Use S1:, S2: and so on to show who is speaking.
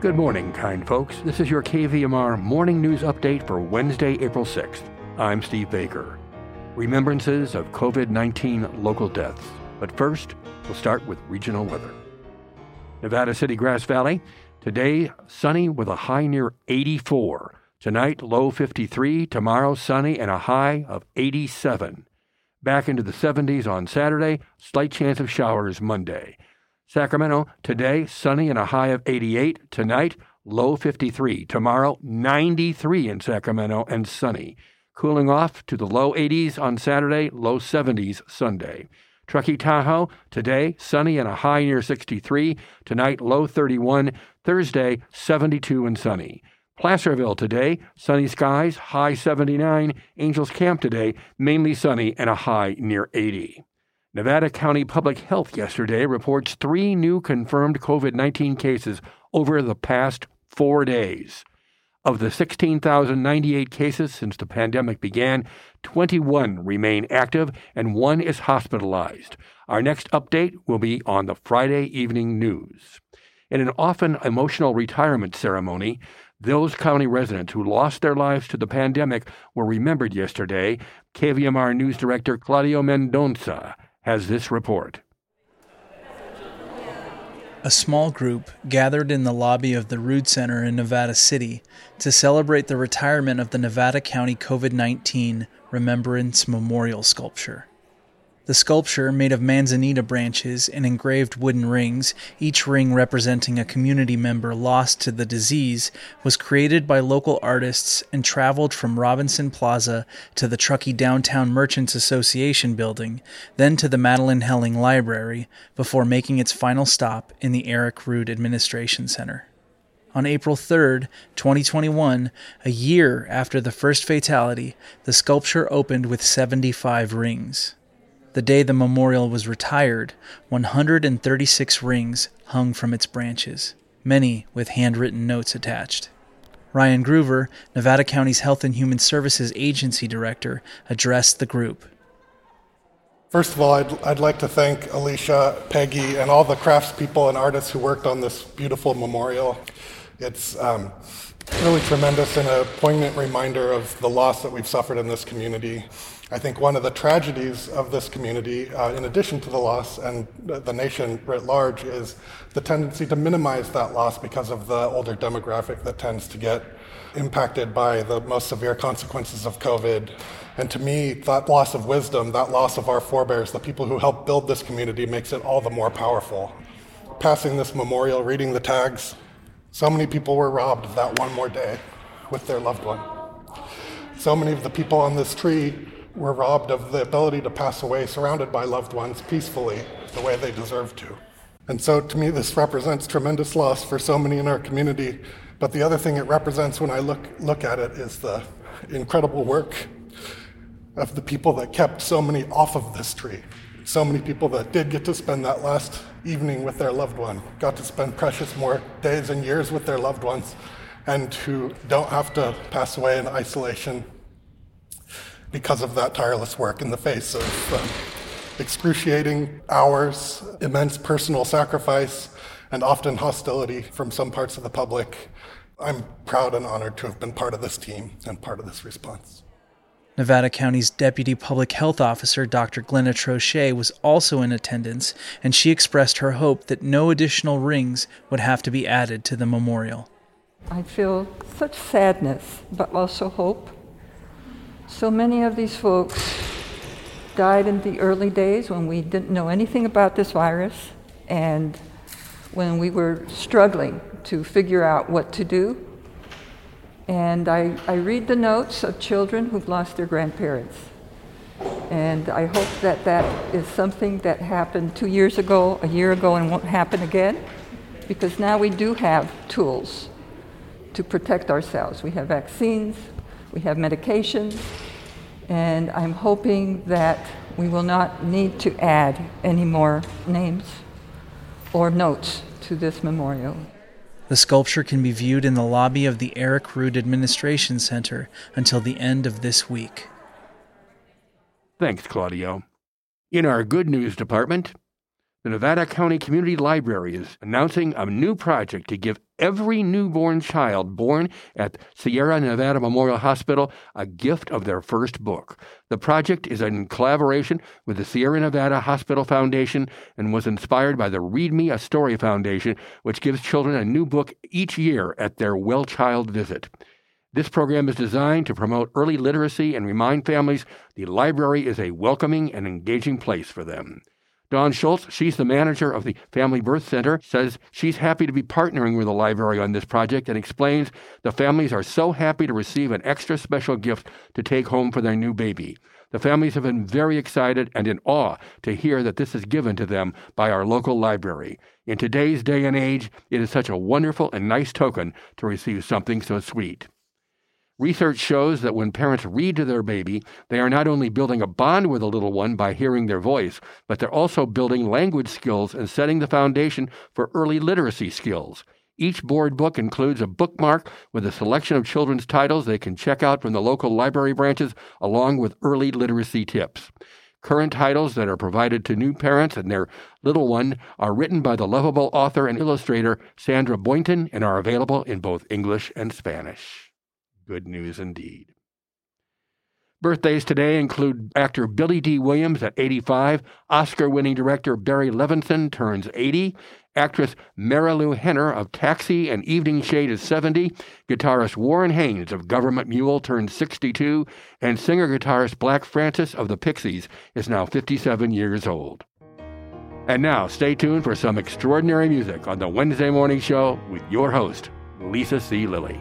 S1: Good morning, kind folks. This is your KVMR morning news update for Wednesday, April 6th. I'm Steve Baker. Remembrances of COVID 19 local deaths. But first, we'll start with regional weather. Nevada City, Grass Valley. Today, sunny with a high near 84. Tonight, low 53. Tomorrow, sunny and a high of 87. Back into the 70s on Saturday, slight chance of showers Monday. Sacramento, today, sunny and a high of 88. Tonight, low 53. Tomorrow, 93 in Sacramento and sunny. Cooling off to the low 80s on Saturday, low 70s Sunday. Truckee Tahoe, today, sunny and a high near 63. Tonight, low 31. Thursday, 72 and sunny. Placerville today, sunny skies, high 79. Angels Camp today, mainly sunny and a high near 80. Nevada County Public Health yesterday reports three new confirmed COVID 19 cases over the past four days. Of the 16,098 cases since the pandemic began, 21 remain active and one is hospitalized. Our next update will be on the Friday evening news. In an often emotional retirement ceremony, those county residents who lost their lives to the pandemic were remembered yesterday. KVMR News Director Claudio Mendonca has this report.
S2: A small group gathered in the lobby of the Rood Center in Nevada City to celebrate the retirement of the Nevada County COVID 19 Remembrance Memorial Sculpture. The sculpture, made of manzanita branches and engraved wooden rings, each ring representing a community member lost to the disease, was created by local artists and traveled from Robinson Plaza to the Truckee Downtown Merchants Association building, then to the Madeline Helling Library, before making its final stop in the Eric Rood Administration Center. On April 3, 2021, a year after the first fatality, the sculpture opened with 75 rings. The day the memorial was retired, 136 rings hung from its branches, many with handwritten notes attached. Ryan Gruver, Nevada County's Health and Human Services Agency Director, addressed the group.
S3: First of all, I'd, I'd like to thank Alicia, Peggy, and all the craftspeople and artists who worked on this beautiful memorial. It's um, really tremendous and a poignant reminder of the loss that we've suffered in this community. I think one of the tragedies of this community, uh, in addition to the loss and the nation writ large, is the tendency to minimize that loss because of the older demographic that tends to get impacted by the most severe consequences of COVID. And to me, that loss of wisdom, that loss of our forebears, the people who helped build this community, makes it all the more powerful. Passing this memorial, reading the tags, so many people were robbed of that one more day with their loved one. So many of the people on this tree were robbed of the ability to pass away surrounded by loved ones peacefully the way they deserve to. And so to me, this represents tremendous loss for so many in our community. But the other thing it represents when I look, look at it is the incredible work of the people that kept so many off of this tree. So many people that did get to spend that last evening with their loved one, got to spend precious more days and years with their loved ones, and who don't have to pass away in isolation because of that tireless work in the face of uh, excruciating hours, immense personal sacrifice, and often hostility from some parts of the public. I'm proud and honored to have been part of this team and part of this response.
S2: Nevada County's Deputy Public Health Officer, Dr. Glennah Trochet, was also in attendance, and she expressed her hope that no additional rings would have to be added to the memorial.
S4: I feel such sadness, but also hope so many of these folks died in the early days when we didn't know anything about this virus and when we were struggling to figure out what to do. And I, I read the notes of children who've lost their grandparents. And I hope that that is something that happened two years ago, a year ago, and won't happen again. Because now we do have tools to protect ourselves. We have vaccines, we have medications, and I'm hoping that we will not need to add any more names or notes to this memorial.
S2: The sculpture can be viewed in the lobby of the Eric Rood Administration Center until the end of this week.
S1: Thanks, Claudio. In our good news department, the Nevada County Community Library is announcing a new project to give every newborn child born at Sierra Nevada Memorial Hospital a gift of their first book. The project is in collaboration with the Sierra Nevada Hospital Foundation and was inspired by the Read Me a Story Foundation, which gives children a new book each year at their Well Child visit. This program is designed to promote early literacy and remind families the library is a welcoming and engaging place for them. Dawn Schultz, she's the manager of the Family Birth Center, says she's happy to be partnering with the library on this project and explains the families are so happy to receive an extra special gift to take home for their new baby. The families have been very excited and in awe to hear that this is given to them by our local library. In today's day and age, it is such a wonderful and nice token to receive something so sweet. Research shows that when parents read to their baby, they are not only building a bond with the little one by hearing their voice, but they're also building language skills and setting the foundation for early literacy skills. Each board book includes a bookmark with a selection of children's titles they can check out from the local library branches, along with early literacy tips. Current titles that are provided to new parents and their little one are written by the lovable author and illustrator Sandra Boynton and are available in both English and Spanish. Good news indeed. Birthdays today include actor Billy Dee Williams at 85, Oscar winning director Barry Levinson turns 80, actress Marilu Henner of Taxi and Evening Shade is 70, guitarist Warren Haynes of Government Mule turns 62, and singer guitarist Black Francis of the Pixies is now 57 years old. And now, stay tuned for some extraordinary music on the Wednesday Morning Show with your host, Lisa C. Lilly.